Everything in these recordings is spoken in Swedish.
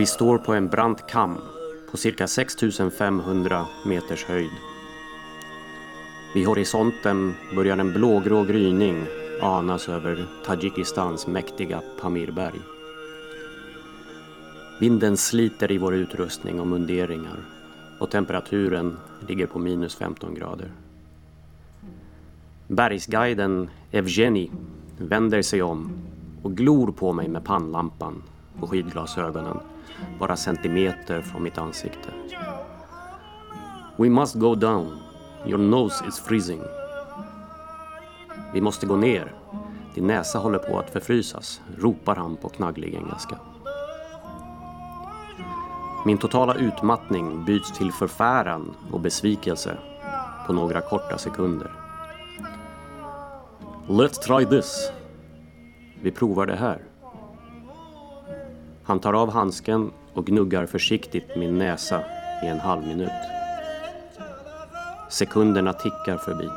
Vi står på en brant kam på cirka 6500 meters höjd. Vid horisonten börjar en blågrå gryning anas över Tadzjikistans mäktiga Pamirberg. Vinden sliter i vår utrustning och munderingar och temperaturen ligger på minus 15 grader. Bergsguiden Evgeni vänder sig om och glor på mig med pannlampan och skidglasögonen bara centimeter från mitt ansikte. We must go down. Your nose is freezing. Vi måste gå ner. Din näsa håller på att förfrysas, ropar han på knagglig engelska. Min totala utmattning byts till förfäran och besvikelse på några korta sekunder. Let's try this. Vi provar det här. Han tar av handsken och gnuggar försiktigt min näsa i en halv minut. Sekunderna tickar förbi.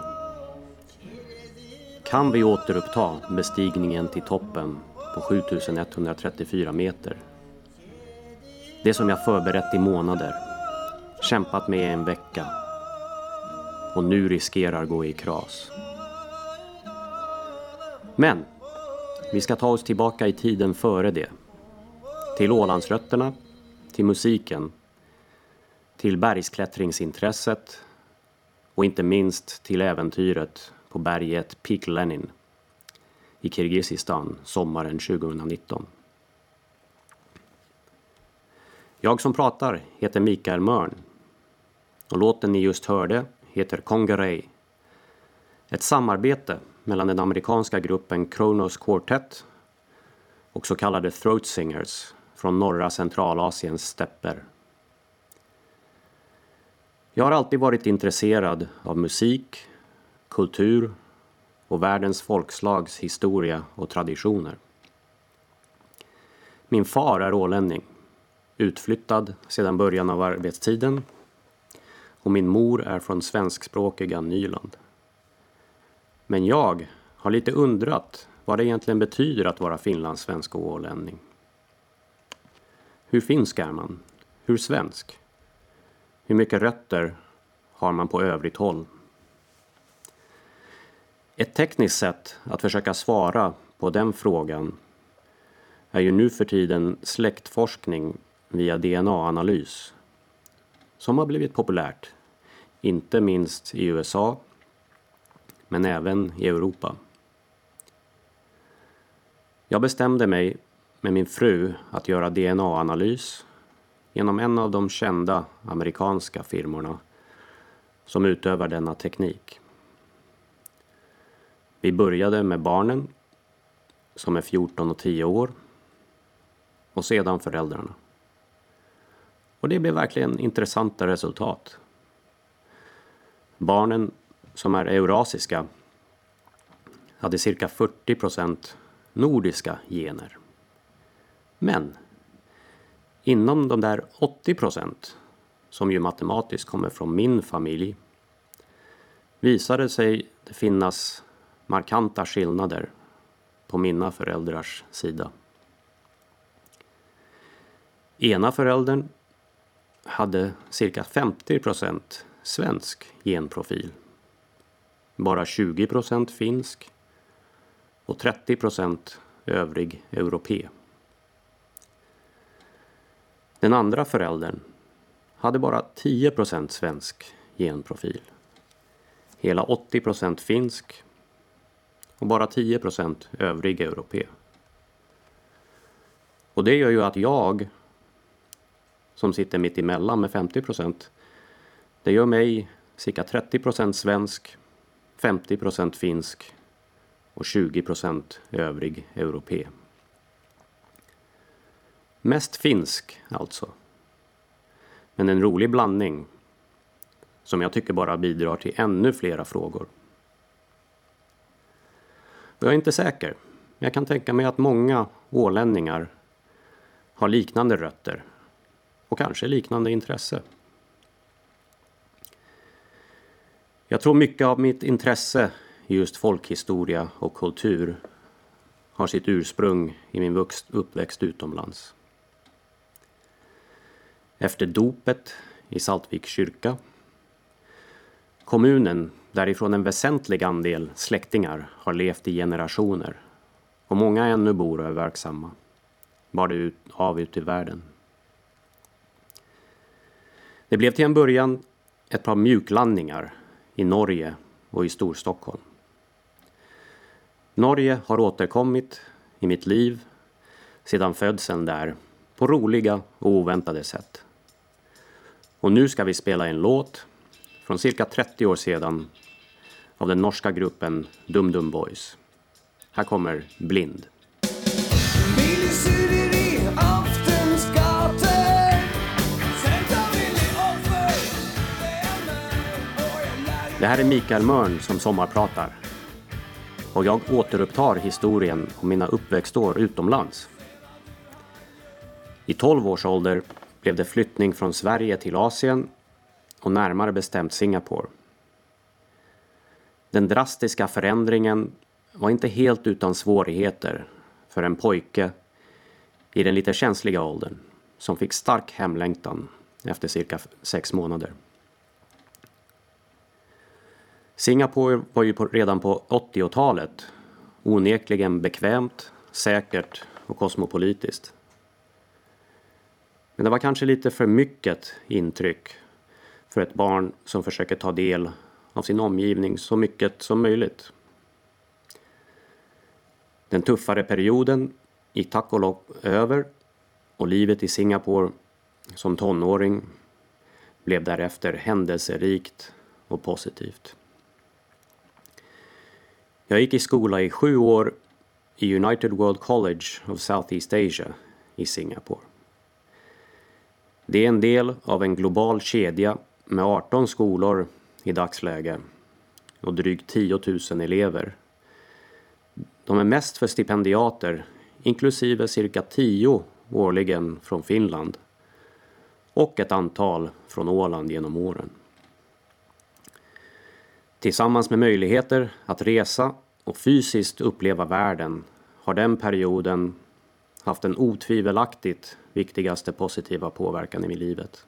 Kan vi återuppta bestigningen till toppen på 7134 meter? Det som jag förberett i månader, kämpat med i en vecka och nu riskerar gå i kras. Men vi ska ta oss tillbaka i tiden före det. Till Ålandsrötterna, till musiken, till bergsklättringsintresset och inte minst till äventyret på berget Pik Lenin i Kirgizistan sommaren 2019. Jag som pratar heter Mikael Mörn och låten ni just hörde heter Congeray. Ett samarbete mellan den amerikanska gruppen Kronos Quartet och så kallade throat singers från norra Centralasiens stepper. Jag har alltid varit intresserad av musik, kultur och världens folkslags historia och traditioner. Min far är ålänning, utflyttad sedan början av arbetstiden och min mor är från svenskspråkiga Nyland. Men jag har lite undrat vad det egentligen betyder att vara finlandssvensk och ålänning. Hur finsk är man? Hur svensk? Hur mycket rötter har man på övrigt håll? Ett tekniskt sätt att försöka svara på den frågan är ju nu för tiden släktforskning via DNA-analys som har blivit populärt, inte minst i USA men även i Europa. Jag bestämde mig med min fru att göra DNA-analys genom en av de kända amerikanska firmorna som utövar denna teknik. Vi började med barnen som är 14 och 10 år och sedan föräldrarna. Och det blev verkligen intressanta resultat. Barnen som är eurasiska hade cirka 40 procent nordiska gener. Men inom de där 80 procent som ju matematiskt kommer från min familj visade sig det finnas markanta skillnader på mina föräldrars sida. Ena föräldern hade cirka 50 procent svensk genprofil. Bara 20 procent finsk och 30 procent övrig europé. Den andra föräldern hade bara 10 procent svensk genprofil. Hela 80 procent finsk och bara 10 procent övrig europé. Och det gör ju att jag, som sitter mitt emellan med 50 procent, det gör mig cirka 30 procent svensk, 50 procent finsk och 20 procent övrig europé. Mest finsk alltså. Men en rolig blandning som jag tycker bara bidrar till ännu flera frågor. Jag är inte säker, men jag kan tänka mig att många ålänningar har liknande rötter och kanske liknande intresse. Jag tror mycket av mitt intresse i just folkhistoria och kultur har sitt ursprung i min uppväxt utomlands. Efter dopet i Saltviks kyrka. Kommunen därifrån en väsentlig andel släktingar har levt i generationer och många ännu bor och är verksamma, bara ut, av ut i världen. Det blev till en början ett par mjuklandningar i Norge och i Storstockholm. Norge har återkommit i mitt liv sedan födseln där på roliga och oväntade sätt. Och nu ska vi spela en låt från cirka 30 år sedan av den norska gruppen Dum Dum Boys. Här kommer Blind. Det här är Mikael Mörn som sommarpratar. Och jag återupptar historien om mina uppväxtår utomlands. I 12 års ålder blev det flyttning från Sverige till Asien och närmare bestämt Singapore. Den drastiska förändringen var inte helt utan svårigheter för en pojke i den lite känsliga åldern som fick stark hemlängtan efter cirka sex månader. Singapore var ju på, redan på 80-talet onekligen bekvämt, säkert och kosmopolitiskt. Men det var kanske lite för mycket intryck för ett barn som försöker ta del av sin omgivning så mycket som möjligt. Den tuffare perioden gick tack och lov över och livet i Singapore som tonåring blev därefter händelserikt och positivt. Jag gick i skola i sju år i United World College of Southeast Asia i Singapore. Det är en del av en global kedja med 18 skolor i dagsläget och drygt 10 000 elever. De är mest för stipendiater, inklusive cirka 10 årligen från Finland och ett antal från Åland genom åren. Tillsammans med möjligheter att resa och fysiskt uppleva världen har den perioden haft en otvivelaktigt viktigaste positiva påverkan i livet.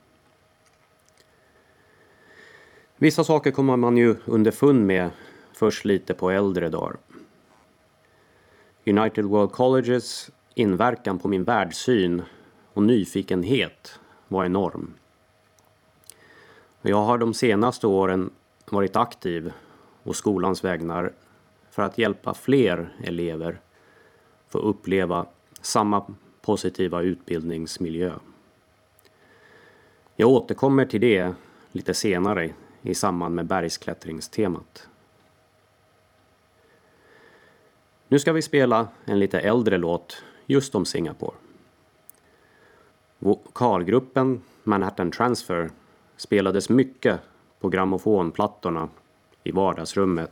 Vissa saker kommer man ju underfund med först lite på äldre dagar. United World Colleges inverkan på min världssyn och nyfikenhet var enorm. Jag har de senaste åren varit aktiv och skolans vägnar för att hjälpa fler elever få uppleva samma positiva utbildningsmiljö. Jag återkommer till det lite senare i samband med bergsklättringstemat. Nu ska vi spela en lite äldre låt just om Singapore. Vokalgruppen Manhattan Transfer spelades mycket på grammofonplattorna i vardagsrummet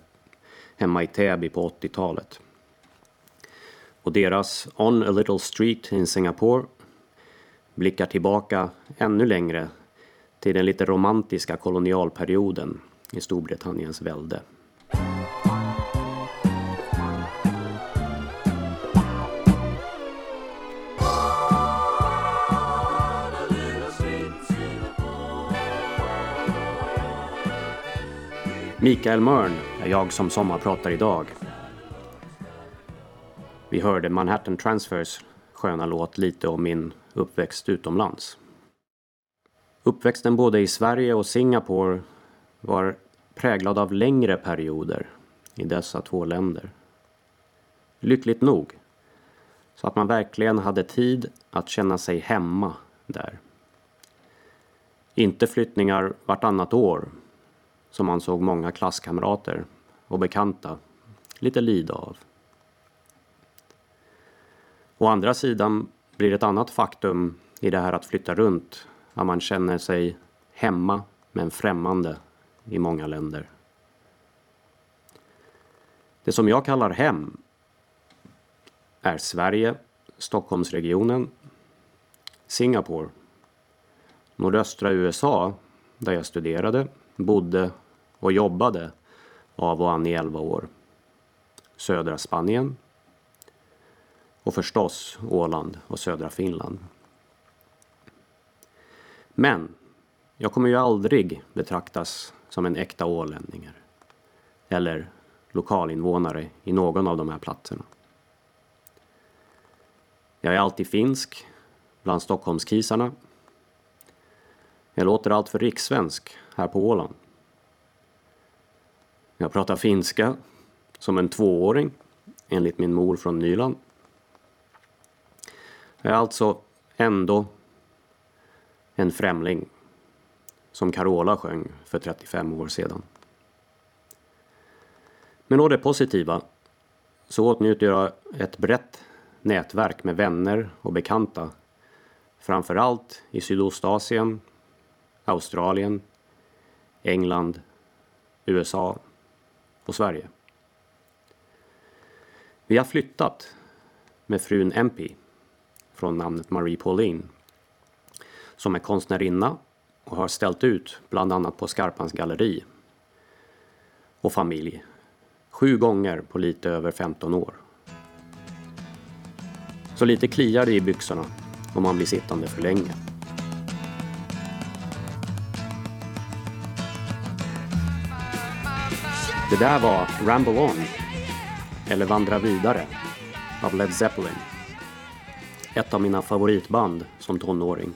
hemma i Täby på 80-talet. Och deras On a little street in Singapore blickar tillbaka ännu längre till den lite romantiska kolonialperioden i Storbritanniens välde. Mikael Mörn är jag som sommarpratar idag. Vi hörde Manhattan Transfers sköna låt lite om min uppväxt utomlands. Uppväxten både i Sverige och Singapore var präglad av längre perioder i dessa två länder. Lyckligt nog. Så att man verkligen hade tid att känna sig hemma där. Inte flyttningar vartannat år som man såg många klasskamrater och bekanta lite lida av. Å andra sidan blir ett annat faktum i det här att flytta runt att man känner sig hemma men främmande i många länder. Det som jag kallar hem är Sverige, Stockholmsregionen, Singapore, nordöstra USA där jag studerade, bodde och jobbade av och an i 11 år, södra Spanien och förstås Åland och södra Finland. Men jag kommer ju aldrig betraktas som en äkta ålänning eller lokalinvånare i någon av de här platserna. Jag är alltid finsk bland Stockholmskisarna. Jag låter allt för rikssvensk här på Åland. Jag pratar finska som en tvååring enligt min mor från Nyland. Jag är alltså ändå en främling som Carola sjöng för 35 år sedan. Men å det positiva så åtnjuter jag ett brett nätverk med vänner och bekanta framför allt i Sydostasien, Australien, England, USA och Sverige. Vi har flyttat med frun MP från namnet Marie Pauline som är konstnärinna och har ställt ut bland annat på Skarpans galleri och familj sju gånger på lite över 15 år. Så lite kliar det i byxorna om man blir sittande för länge. Det där var Ramble On, eller Vandra vidare, av Led Zeppelin. Ett av mina favoritband som tonåring.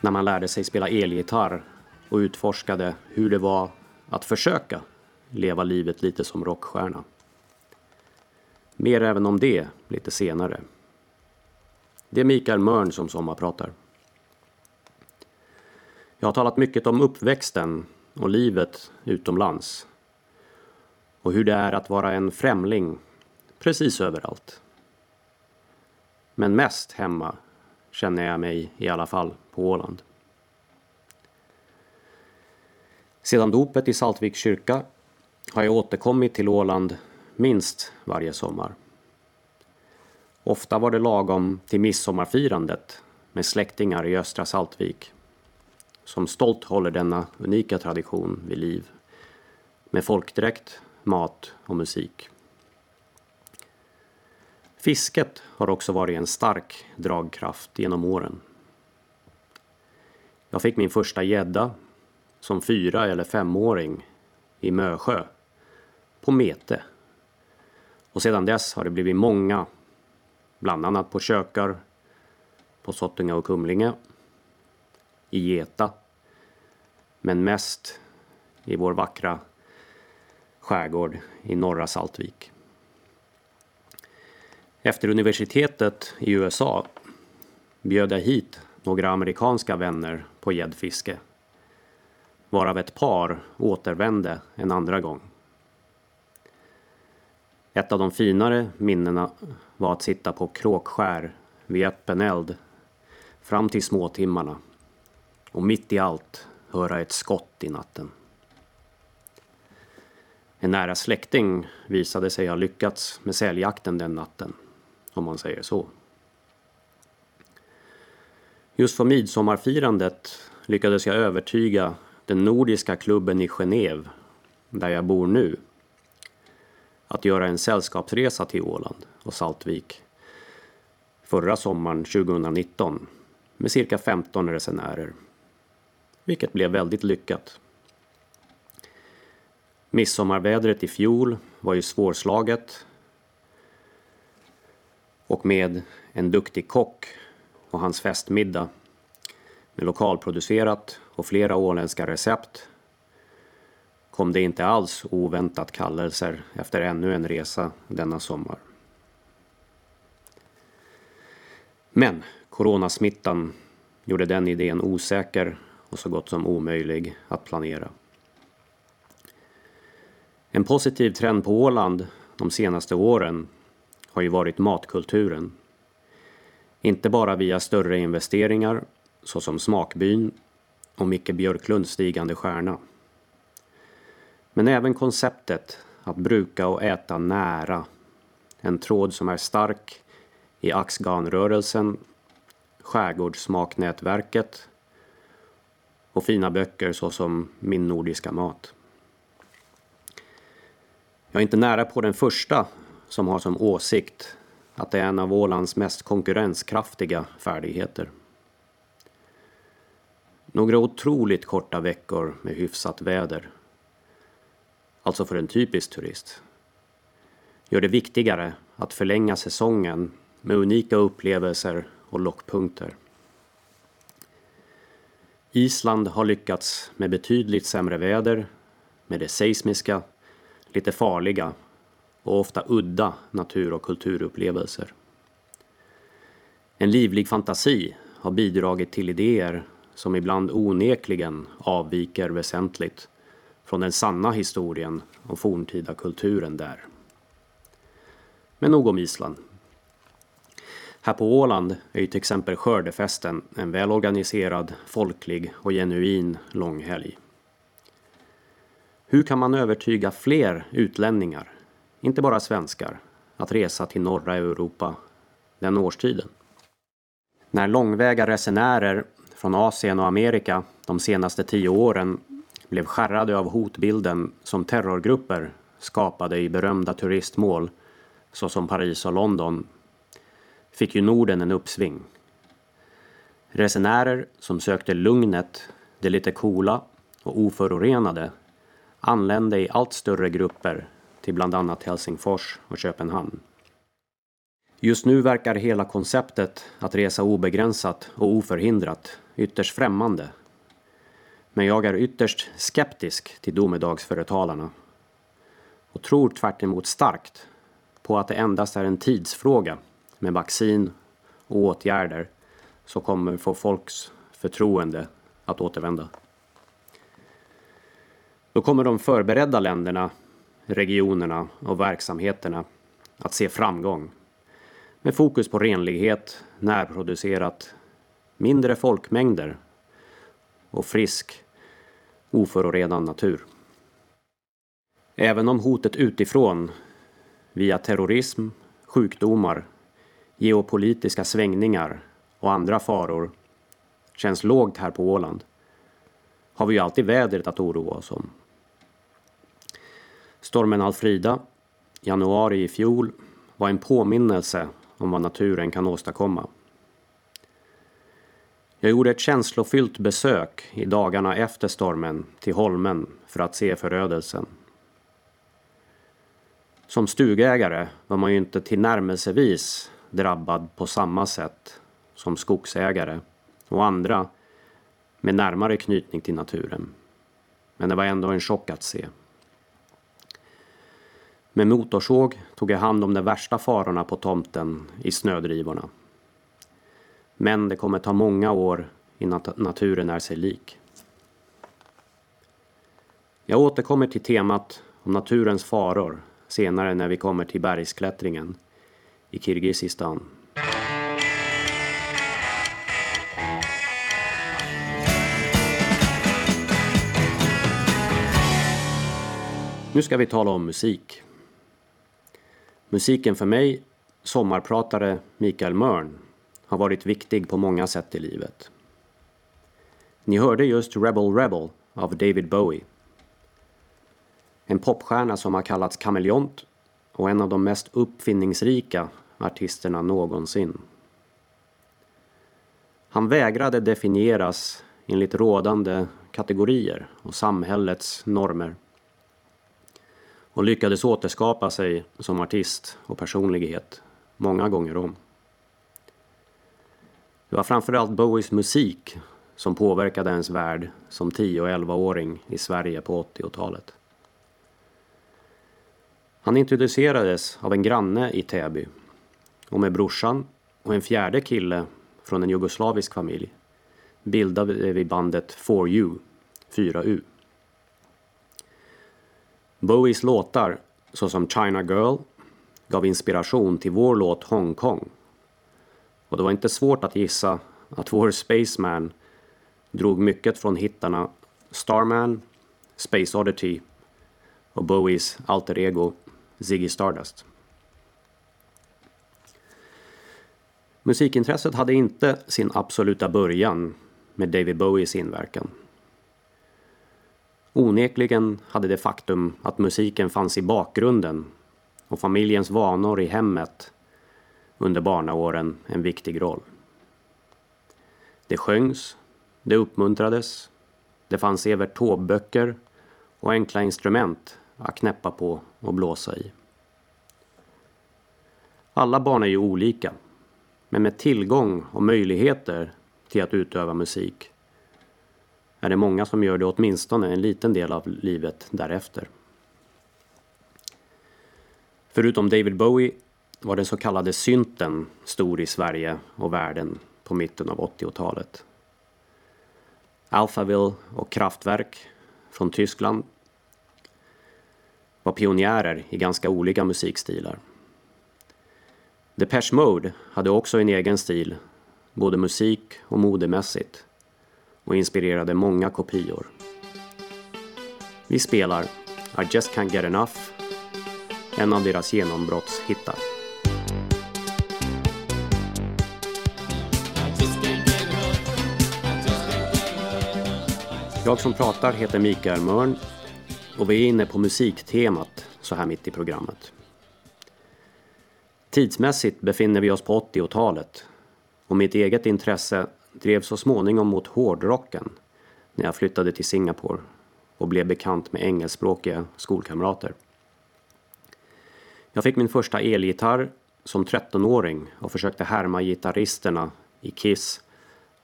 När man lärde sig spela elgitarr och utforskade hur det var att försöka leva livet lite som rockstjärna. Mer även om det lite senare. Det är Mikael Mörn som sommarpratar. Jag har talat mycket om uppväxten och livet utomlands. Och hur det är att vara en främling precis överallt. Men mest hemma känner jag mig i alla fall på Åland. Sedan dopet i Saltviks kyrka har jag återkommit till Åland minst varje sommar. Ofta var det lagom till midsommarfirandet med släktingar i östra Saltvik som stolt håller denna unika tradition vid liv med folkdräkt, mat och musik. Fisket har också varit en stark dragkraft genom åren. Jag fick min första gädda som fyra eller femåring i Mösjö på mete. Och sedan dess har det blivit många, bland annat på Kökar, på Sottunga och Kumlinge, i Geta, men mest i vår vackra skärgård i norra Saltvik. Efter universitetet i USA bjöd jag hit några amerikanska vänner på gäddfiske, varav ett par återvände en andra gång. Ett av de finare minnena var att sitta på kråkskär vid öppen eld fram till småtimmarna och mitt i allt höra ett skott i natten. En nära släkting visade sig ha lyckats med säljakten den natten, om man säger så. Just för midsommarfirandet lyckades jag övertyga den nordiska klubben i Genève, där jag bor nu, att göra en sällskapsresa till Åland och Saltvik förra sommaren 2019 med cirka 15 resenärer. Vilket blev väldigt lyckat. Midsommarvädret i fjol var ju svårslaget och med en duktig kock och hans festmiddag med lokalproducerat och flera åländska recept kom det inte alls oväntat kallelser efter ännu en resa denna sommar. Men coronasmittan gjorde den idén osäker och så gott som omöjlig att planera. En positiv trend på Åland de senaste åren har ju varit matkulturen. Inte bara via större investeringar såsom Smakbyn och Micke Björklunds stigande stjärna. Men även konceptet att bruka och äta nära. En tråd som är stark i Axganrörelsen, Skärgårdssmaknätverket och fina böcker såsom Min nordiska mat. Jag är inte nära på den första som har som åsikt att det är en av Ålands mest konkurrenskraftiga färdigheter. några otroligt korta veckor med hyfsat väder. Alltså för en typisk turist. Gör det viktigare att förlänga säsongen med unika upplevelser och lockpunkter. Island har lyckats med betydligt sämre väder, med det seismiska, lite farliga och ofta udda natur och kulturupplevelser. En livlig fantasi har bidragit till idéer som ibland onekligen avviker väsentligt från den sanna historien om forntida kulturen där. Men nog om Island. Här på Åland är ju till exempel skördefesten en välorganiserad, folklig och genuin långhelg. Hur kan man övertyga fler utlänningar, inte bara svenskar, att resa till norra Europa den årstiden? När långväga resenärer från Asien och Amerika de senaste tio åren blev skärrade av hotbilden som terrorgrupper skapade i berömda turistmål såsom Paris och London fick ju Norden en uppsving. Resenärer som sökte lugnet, det lite coola och oförorenade anlände i allt större grupper till bland annat Helsingfors och Köpenhamn. Just nu verkar hela konceptet att resa obegränsat och oförhindrat ytterst främmande. Men jag är ytterst skeptisk till domedagsföretalarna och tror tvärt starkt på att det endast är en tidsfråga med vaccin och åtgärder som kommer få folks förtroende att återvända. Då kommer de förberedda länderna, regionerna och verksamheterna att se framgång med fokus på renlighet, närproducerat, mindre folkmängder och frisk, oförorenad natur. Även om hotet utifrån, via terrorism, sjukdomar, geopolitiska svängningar och andra faror, känns lågt här på Åland, har vi ju alltid vädret att oroa oss om. Stormen Alfrida, januari i fjol, var en påminnelse om vad naturen kan åstadkomma. Jag gjorde ett känslofyllt besök i dagarna efter stormen till Holmen för att se förödelsen. Som stugägare var man ju inte tillnärmelsevis drabbad på samma sätt som skogsägare och andra med närmare knytning till naturen. Men det var ändå en chock att se. Med motorsåg tog jag hand om de värsta farorna på tomten i snödrivorna. Men det kommer ta många år innan naturen är sig lik. Jag återkommer till temat om naturens faror senare när vi kommer till bergsklättringen i Kirgizistan. Nu ska vi tala om musik. Musiken för mig, sommarpratare Mikael Mörn, har varit viktig på många sätt i livet. Ni hörde just Rebel Rebel av David Bowie. En popstjärna som har kallats kameleont och en av de mest uppfinningsrika artisterna någonsin. Han vägrade definieras enligt rådande kategorier och samhällets normer och lyckades återskapa sig som artist och personlighet många gånger om. Det var framförallt Bowies musik som påverkade ens värld som 10 och 11-åring i Sverige på 80-talet. Han introducerades av en granne i Täby och med brorsan och en fjärde kille från en jugoslavisk familj bildade vi bandet 4U, 4U. Bowies låtar, såsom China Girl, gav inspiration till vår låt Hong Kong. Och det var inte svårt att gissa att vår Spaceman drog mycket från hittarna Starman, Space Oddity och Bowies alter ego Ziggy Stardust. Musikintresset hade inte sin absoluta början med David Bowies inverkan. Onekligen hade det faktum att musiken fanns i bakgrunden och familjens vanor i hemmet under barnaåren en viktig roll. Det sjöngs, det uppmuntrades, det fanns Evert Taube-böcker och enkla instrument att knäppa på och blåsa i. Alla barn är ju olika, men med tillgång och möjligheter till att utöva musik är det många som gör det åtminstone en liten del av livet därefter. Förutom David Bowie var den så kallade synten stor i Sverige och världen på mitten av 80-talet. Alphaville och Kraftwerk från Tyskland var pionjärer i ganska olika musikstilar. Depeche Mode hade också en egen stil, både musik och modemässigt och inspirerade många kopior. Vi spelar I just can't get enough, en av deras genombrottshittar. Jag som pratar heter Mikael Mörn och vi är inne på musiktemat så här mitt i programmet. Tidsmässigt befinner vi oss på 80-talet och mitt eget intresse drev så småningom mot hårdrocken när jag flyttade till Singapore och blev bekant med engelskspråkiga skolkamrater. Jag fick min första elgitarr som 13-åring och försökte härma gitarristerna i Kiss,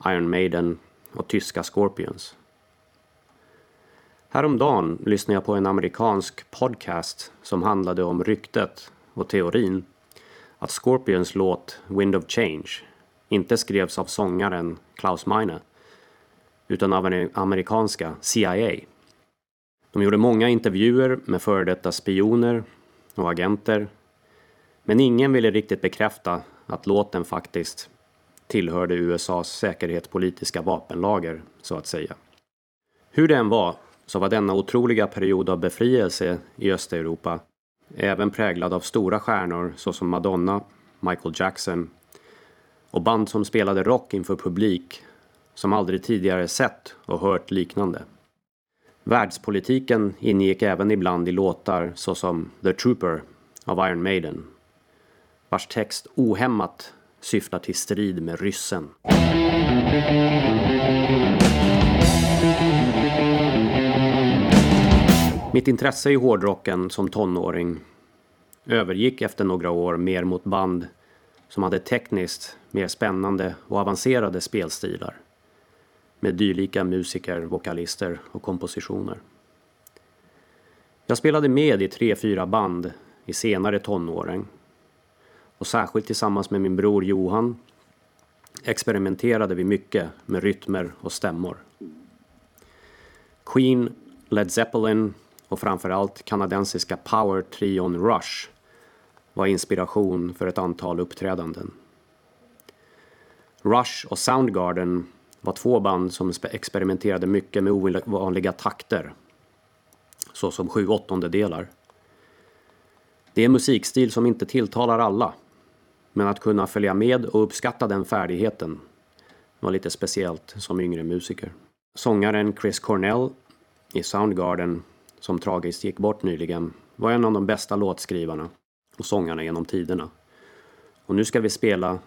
Iron Maiden och tyska Scorpions. Häromdagen lyssnade jag på en amerikansk podcast som handlade om ryktet och teorin att Scorpions låt Wind of Change inte skrevs av sångaren Klaus Meine utan av amerikanska CIA. De gjorde många intervjuer med före detta spioner och agenter men ingen ville riktigt bekräfta att låten faktiskt tillhörde USAs säkerhetspolitiska vapenlager, så att säga. Hur det än var så var denna otroliga period av befrielse i Östeuropa även präglad av stora stjärnor såsom Madonna, Michael Jackson och band som spelade rock inför publik som aldrig tidigare sett och hört liknande. Världspolitiken ingick även ibland i låtar såsom The Trooper av Iron Maiden vars text ohämmat syftar till strid med ryssen. Mitt intresse i hårdrocken som tonåring övergick efter några år mer mot band som hade tekniskt mer spännande och avancerade spelstilar med dylika musiker, vokalister och kompositioner. Jag spelade med i tre, fyra band i senare tonåren och särskilt tillsammans med min bror Johan experimenterade vi mycket med rytmer och stämmor. Queen, Led Zeppelin och framförallt kanadensiska power-trion Rush var inspiration för ett antal uppträdanden. Rush och Soundgarden var två band som experimenterade mycket med ovanliga takter, såsom sju åttondedelar. Det är en musikstil som inte tilltalar alla, men att kunna följa med och uppskatta den färdigheten var lite speciellt som yngre musiker. Sångaren Chris Cornell i Soundgarden som tragiskt gick bort nyligen, var en av de bästa låtskrivarna och sångarna genom tiderna. Och nu ska vi spela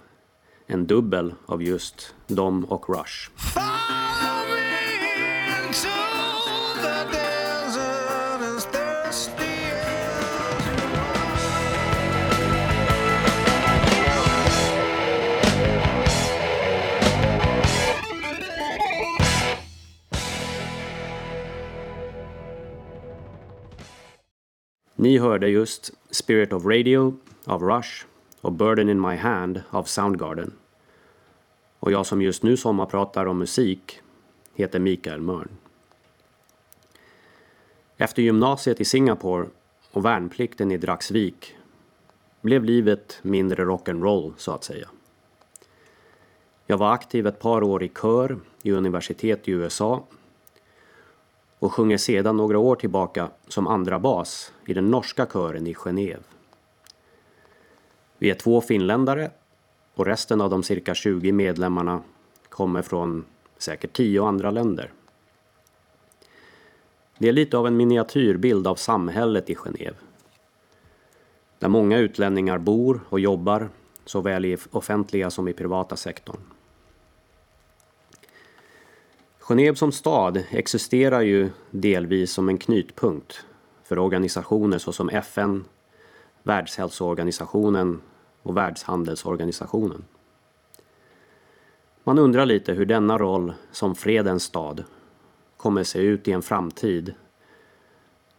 en dubbel av just dem och Rush. Ni hörde just Spirit of Radio av Rush och Burden in My Hand av Soundgarden. Och jag som just nu sommarpratar om musik heter Mikael Mörn. Efter gymnasiet i Singapore och värnplikten i Dragsvik blev livet mindre rock'n'roll så att säga. Jag var aktiv ett par år i kör i universitet i USA och sjunger sedan några år tillbaka som andra bas i den norska kören i Genève. Vi är två finländare och resten av de cirka 20 medlemmarna kommer från säkert tio andra länder. Det är lite av en miniatyrbild av samhället i Genève. Där många utlänningar bor och jobbar såväl i offentliga som i privata sektorn. Genève som stad existerar ju delvis som en knutpunkt för organisationer såsom FN, Världshälsoorganisationen och Världshandelsorganisationen. Man undrar lite hur denna roll som fredens stad kommer se ut i en framtid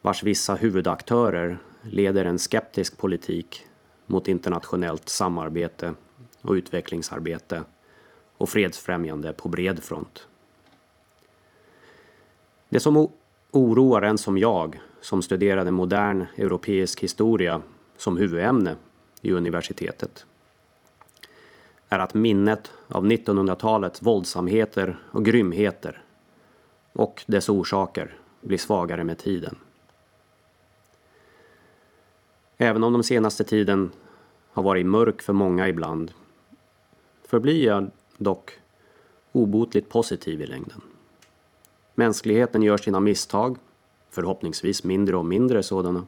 vars vissa huvudaktörer leder en skeptisk politik mot internationellt samarbete och utvecklingsarbete och fredsfrämjande på bred front. Det som oroar en som jag, som studerade modern europeisk historia som huvudämne i universitetet, är att minnet av 1900-talets våldsamheter och grymheter och dess orsaker blir svagare med tiden. Även om de senaste tiden har varit mörk för många ibland förblir jag dock obotligt positiv i längden. Mänskligheten gör sina misstag, förhoppningsvis mindre och mindre sådana,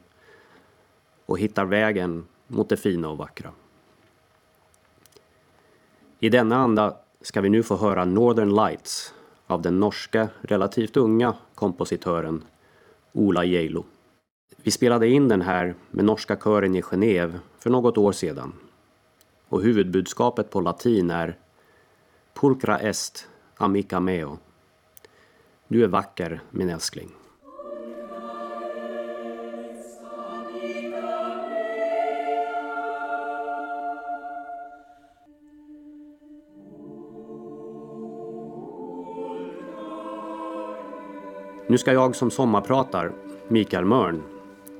och hittar vägen mot det fina och vackra. I denna anda ska vi nu få höra Northern Lights av den norska, relativt unga kompositören Ola Geilo. Vi spelade in den här med norska kören i Genève för något år sedan. Och huvudbudskapet på latin är Pulcra est, amica meo. Du är vacker, min älskling. Nu ska jag som sommarpratar, Mikael Mörn,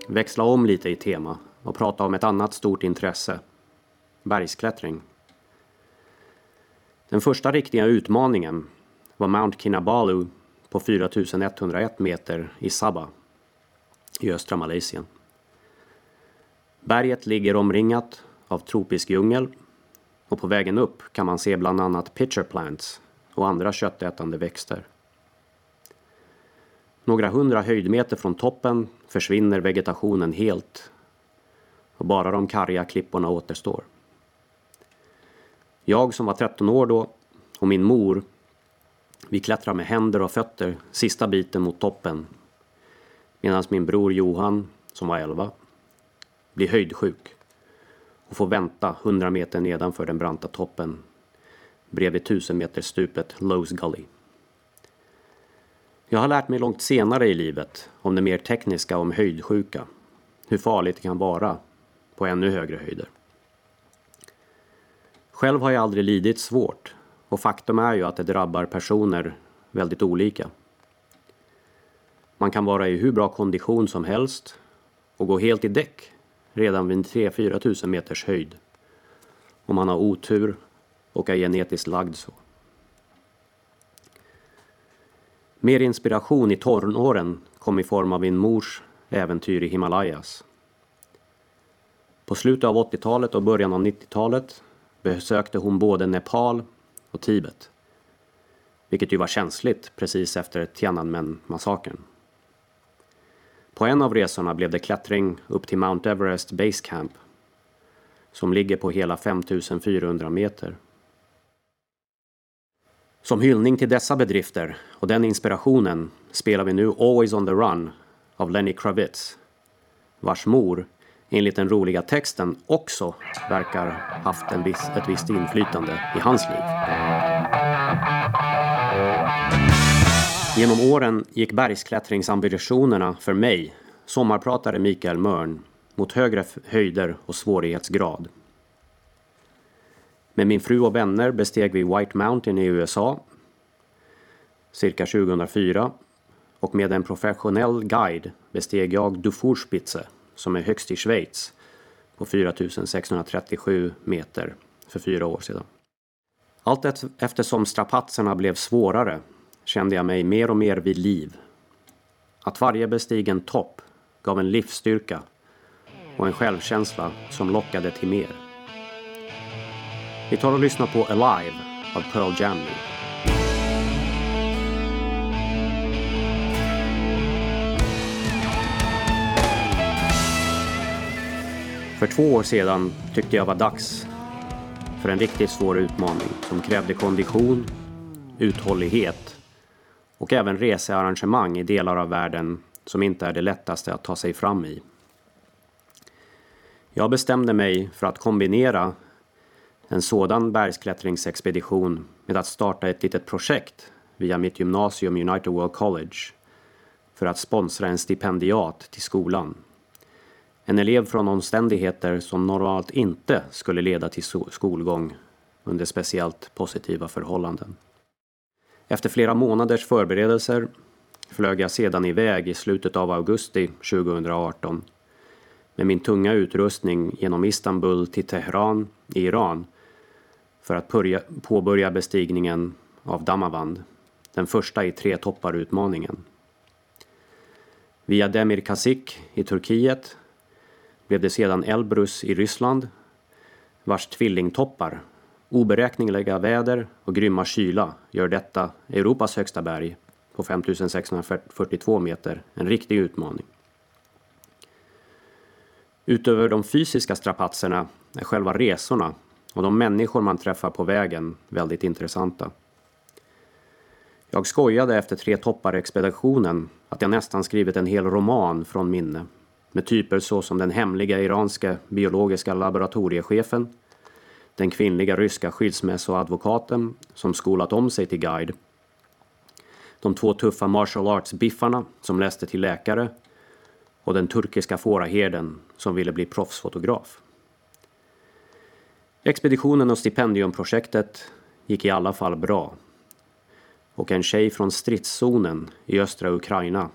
växla om lite i tema och prata om ett annat stort intresse, bergsklättring. Den första riktiga utmaningen var Mount Kinabalu på 4101 meter i Sabah i östra Malaysia. Berget ligger omringat av tropisk djungel och på vägen upp kan man se bland annat pitcher plants och andra köttätande växter. Några hundra höjdmeter från toppen försvinner vegetationen helt och bara de karga klipporna återstår. Jag som var 13 år då och min mor, vi klättrar med händer och fötter sista biten mot toppen medan min bror Johan, som var 11, blir höjdsjuk och får vänta 100 meter nedanför den branta toppen bredvid 1000 meters stupet Lowe's Gully. Jag har lärt mig långt senare i livet om det mer tekniska om höjdsjuka. Hur farligt det kan vara på ännu högre höjder. Själv har jag aldrig lidit svårt och faktum är ju att det drabbar personer väldigt olika. Man kan vara i hur bra kondition som helst och gå helt i däck redan vid 3-4 tusen meters höjd. Om man har otur och är genetiskt lagd så. Mer inspiration i tonåren kom i form av min mors äventyr i Himalayas. På slutet av 80-talet och början av 90-talet besökte hon både Nepal och Tibet. Vilket ju var känsligt precis efter Tiananmen-massakern. På en av resorna blev det klättring upp till Mount Everest Base Camp som ligger på hela 5400 meter. Som hyllning till dessa bedrifter och den inspirationen spelar vi nu Always on the Run av Lenny Kravitz, vars mor enligt den roliga texten också verkar haft en viss, ett visst inflytande i hans liv. Genom åren gick bergsklättringsambitionerna för mig, sommarpratare Mikael Mörn, mot högre höjder och svårighetsgrad. Med min fru och vänner besteg vi White Mountain i USA cirka 2004 och med en professionell guide besteg jag Dufourspitze som är högst i Schweiz på 4637 meter för fyra år sedan. Allt eftersom strapatserna blev svårare kände jag mig mer och mer vid liv. Att varje bestigen topp gav en livsstyrka och en självkänsla som lockade till mer. Vi tar och lyssnar på Alive av Pearl Jam nu. För två år sedan tyckte jag var dags för en riktigt svår utmaning som krävde kondition, uthållighet och även researrangemang i delar av världen som inte är det lättaste att ta sig fram i. Jag bestämde mig för att kombinera en sådan bergsklättringsexpedition med att starta ett litet projekt via mitt gymnasium United World College för att sponsra en stipendiat till skolan. En elev från omständigheter som normalt inte skulle leda till skolgång under speciellt positiva förhållanden. Efter flera månaders förberedelser flög jag sedan iväg i slutet av augusti 2018 med min tunga utrustning genom Istanbul till Teheran i Iran för att påbörja bestigningen av Damavand, den första i tre toppar-utmaningen. Via Demir Kasik i Turkiet blev det sedan Elbrus i Ryssland vars tvillingtoppar, oberäkneliga väder och grymma kyla gör detta Europas högsta berg på 5642 meter en riktig utmaning. Utöver de fysiska strapatserna är själva resorna och de människor man träffar på vägen väldigt intressanta. Jag skojade efter Tre toppar-expeditionen att jag nästan skrivit en hel roman från minne med typer såsom den hemliga iranska biologiska laboratoriechefen, den kvinnliga ryska skilsmässoadvokaten som skolat om sig till guide, de två tuffa martial arts-biffarna som läste till läkare och den turkiska fåraherden som ville bli proffsfotograf. Expeditionen och stipendiumprojektet gick i alla fall bra. Och en tjej från stridszonen i östra Ukraina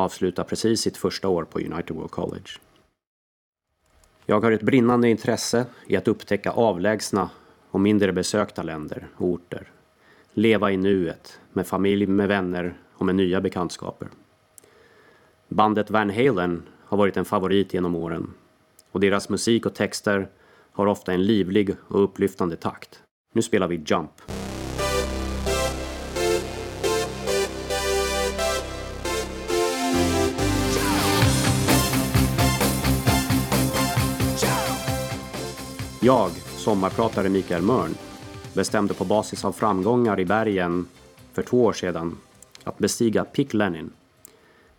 avslutar precis sitt första år på United World College. Jag har ett brinnande intresse i att upptäcka avlägsna och mindre besökta länder och orter. Leva i nuet, med familj, med vänner och med nya bekantskaper. Bandet Van Halen har varit en favorit genom åren och deras musik och texter har ofta en livlig och upplyftande takt. Nu spelar vi Jump. Jag, sommarpratare Mikael Mörn, bestämde på basis av framgångar i bergen för två år sedan att bestiga Pick Lenin,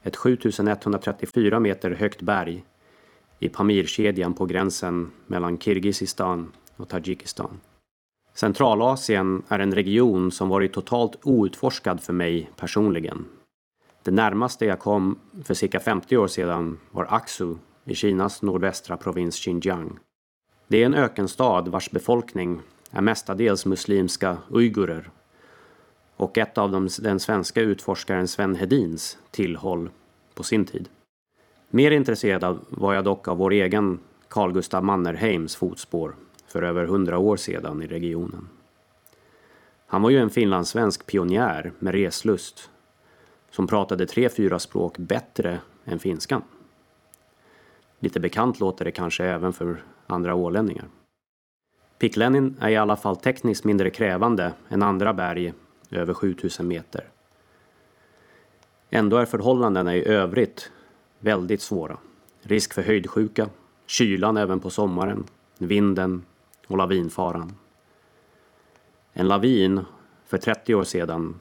ett 7134 meter högt berg i Pamirkedjan på gränsen mellan Kirgizistan och Tadzjikistan. Centralasien är en region som varit totalt outforskad för mig personligen. Det närmaste jag kom för cirka 50 år sedan var Aksu i Kinas nordvästra provins Xinjiang. Det är en ökenstad vars befolkning är mestadels muslimska uigurer och ett av dem, den svenska utforskaren Sven Hedins tillhåll på sin tid. Mer intresserad var jag dock av vår egen Carl Gustav Mannerheims fotspår för över hundra år sedan i regionen. Han var ju en finlandssvensk pionjär med reslust som pratade tre, fyra språk bättre än finskan. Lite bekant låter det kanske även för andra ålänningar. Picklenin är i alla fall tekniskt mindre krävande än andra berg över 7000 meter. Ändå är förhållandena i övrigt väldigt svåra. Risk för höjdsjuka, kylan även på sommaren, vinden och lavinfaran. En lavin för 30 år sedan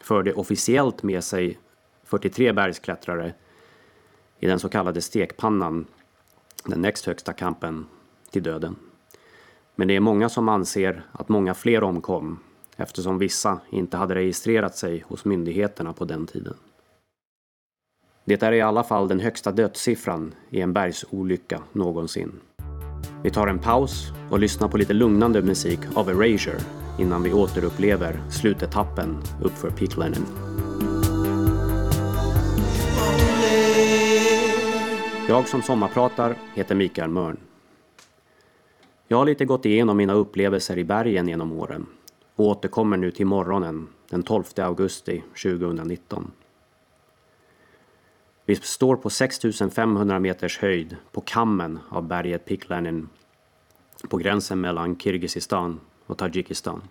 förde officiellt med sig 43 bergsklättrare i den så kallade stekpannan, den näst högsta kampen till döden. Men det är många som anser att många fler omkom eftersom vissa inte hade registrerat sig hos myndigheterna på den tiden. Det är i alla fall den högsta dödssiffran i en bergsolycka någonsin. Vi tar en paus och lyssnar på lite lugnande musik av Erasure innan vi återupplever slutetappen uppför Peak Lennon. Jag som sommarpratar heter Mikael Mörn. Jag har lite gått igenom mina upplevelser i bergen genom åren och återkommer nu till morgonen den 12 augusti 2019. Vi står på 6500 meters höjd på kammen av berget Piklanin på gränsen mellan Kirgizistan och Tadzjikistan.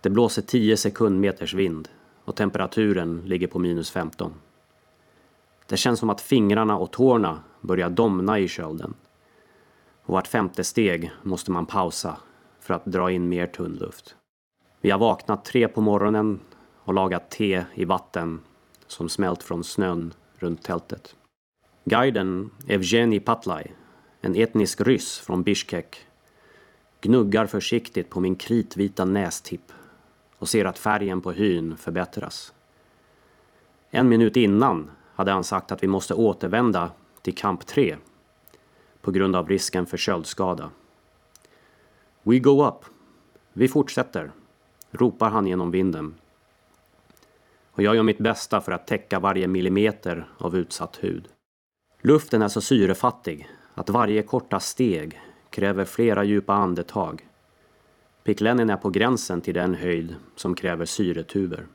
Det blåser 10 sekundmeters vind och temperaturen ligger på minus 15. Det känns som att fingrarna och tårna börjar domna i kölden. Och vart femte steg måste man pausa för att dra in mer tunn luft. Vi har vaknat tre på morgonen och lagat te i vatten som smält från snön runt tältet. Guiden Evgenij Patlaj, en etnisk ryss från Bishkek, gnuggar försiktigt på min kritvita nästipp och ser att färgen på hyn förbättras. En minut innan hade han sagt att vi måste återvända till kamp 3 på grund av risken för köldskada. We go up. Vi fortsätter, ropar han genom vinden. Och jag gör mitt bästa för att täcka varje millimeter av utsatt hud. Luften är så syrefattig att varje korta steg kräver flera djupa andetag. Picklennen är på gränsen till den höjd som kräver syretuber.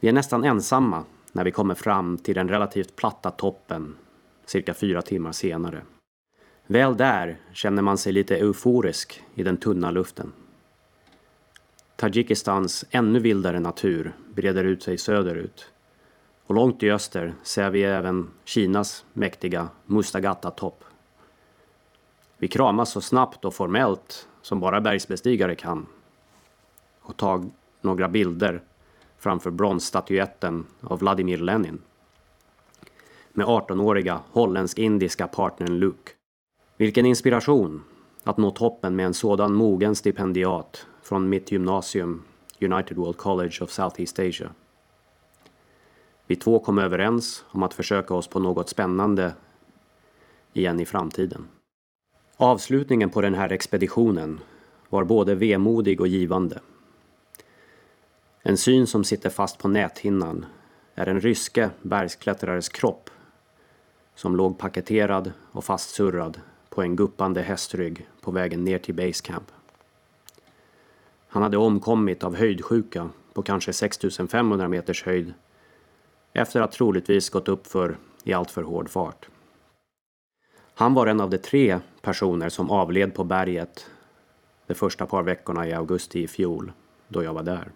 Vi är nästan ensamma när vi kommer fram till den relativt platta toppen cirka fyra timmar senare. Väl där känner man sig lite euforisk i den tunna luften. Tadzjikistans ännu vildare natur breder ut sig söderut. Och långt i öster ser vi även Kinas mäktiga Mustagata-topp. Vi kramas så snabbt och formellt som bara bergsbestigare kan och tar några bilder framför bronsstatyetten av Vladimir Lenin med 18-åriga holländsk-indiska partnern Luke. Vilken inspiration att nå toppen med en sådan mogen stipendiat från mitt gymnasium United World College of Southeast Asia. Vi två kom överens om att försöka oss på något spännande igen i framtiden. Avslutningen på den här expeditionen var både vemodig och givande. En syn som sitter fast på näthinnan är en ryske bergsklättrares kropp som låg paketerad och fastsurrad på en guppande hästrygg på vägen ner till basecamp. Han hade omkommit av höjdsjuka på kanske 6500 meters höjd efter att troligtvis gått upp för i alltför hård fart. Han var en av de tre personer som avled på berget de första par veckorna i augusti i fjol, då jag var där.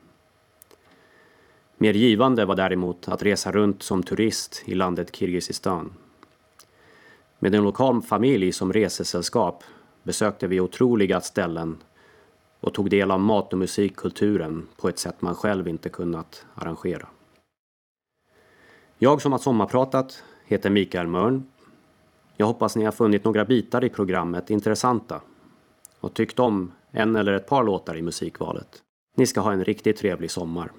Mer givande var däremot att resa runt som turist i landet Kirgizistan. Med en lokal familj som resesällskap besökte vi otroliga ställen och tog del av mat och musikkulturen på ett sätt man själv inte kunnat arrangera. Jag som har sommarpratat heter Mikael Mörn. Jag hoppas ni har funnit några bitar i programmet intressanta och tyckt om en eller ett par låtar i musikvalet. Ni ska ha en riktigt trevlig sommar.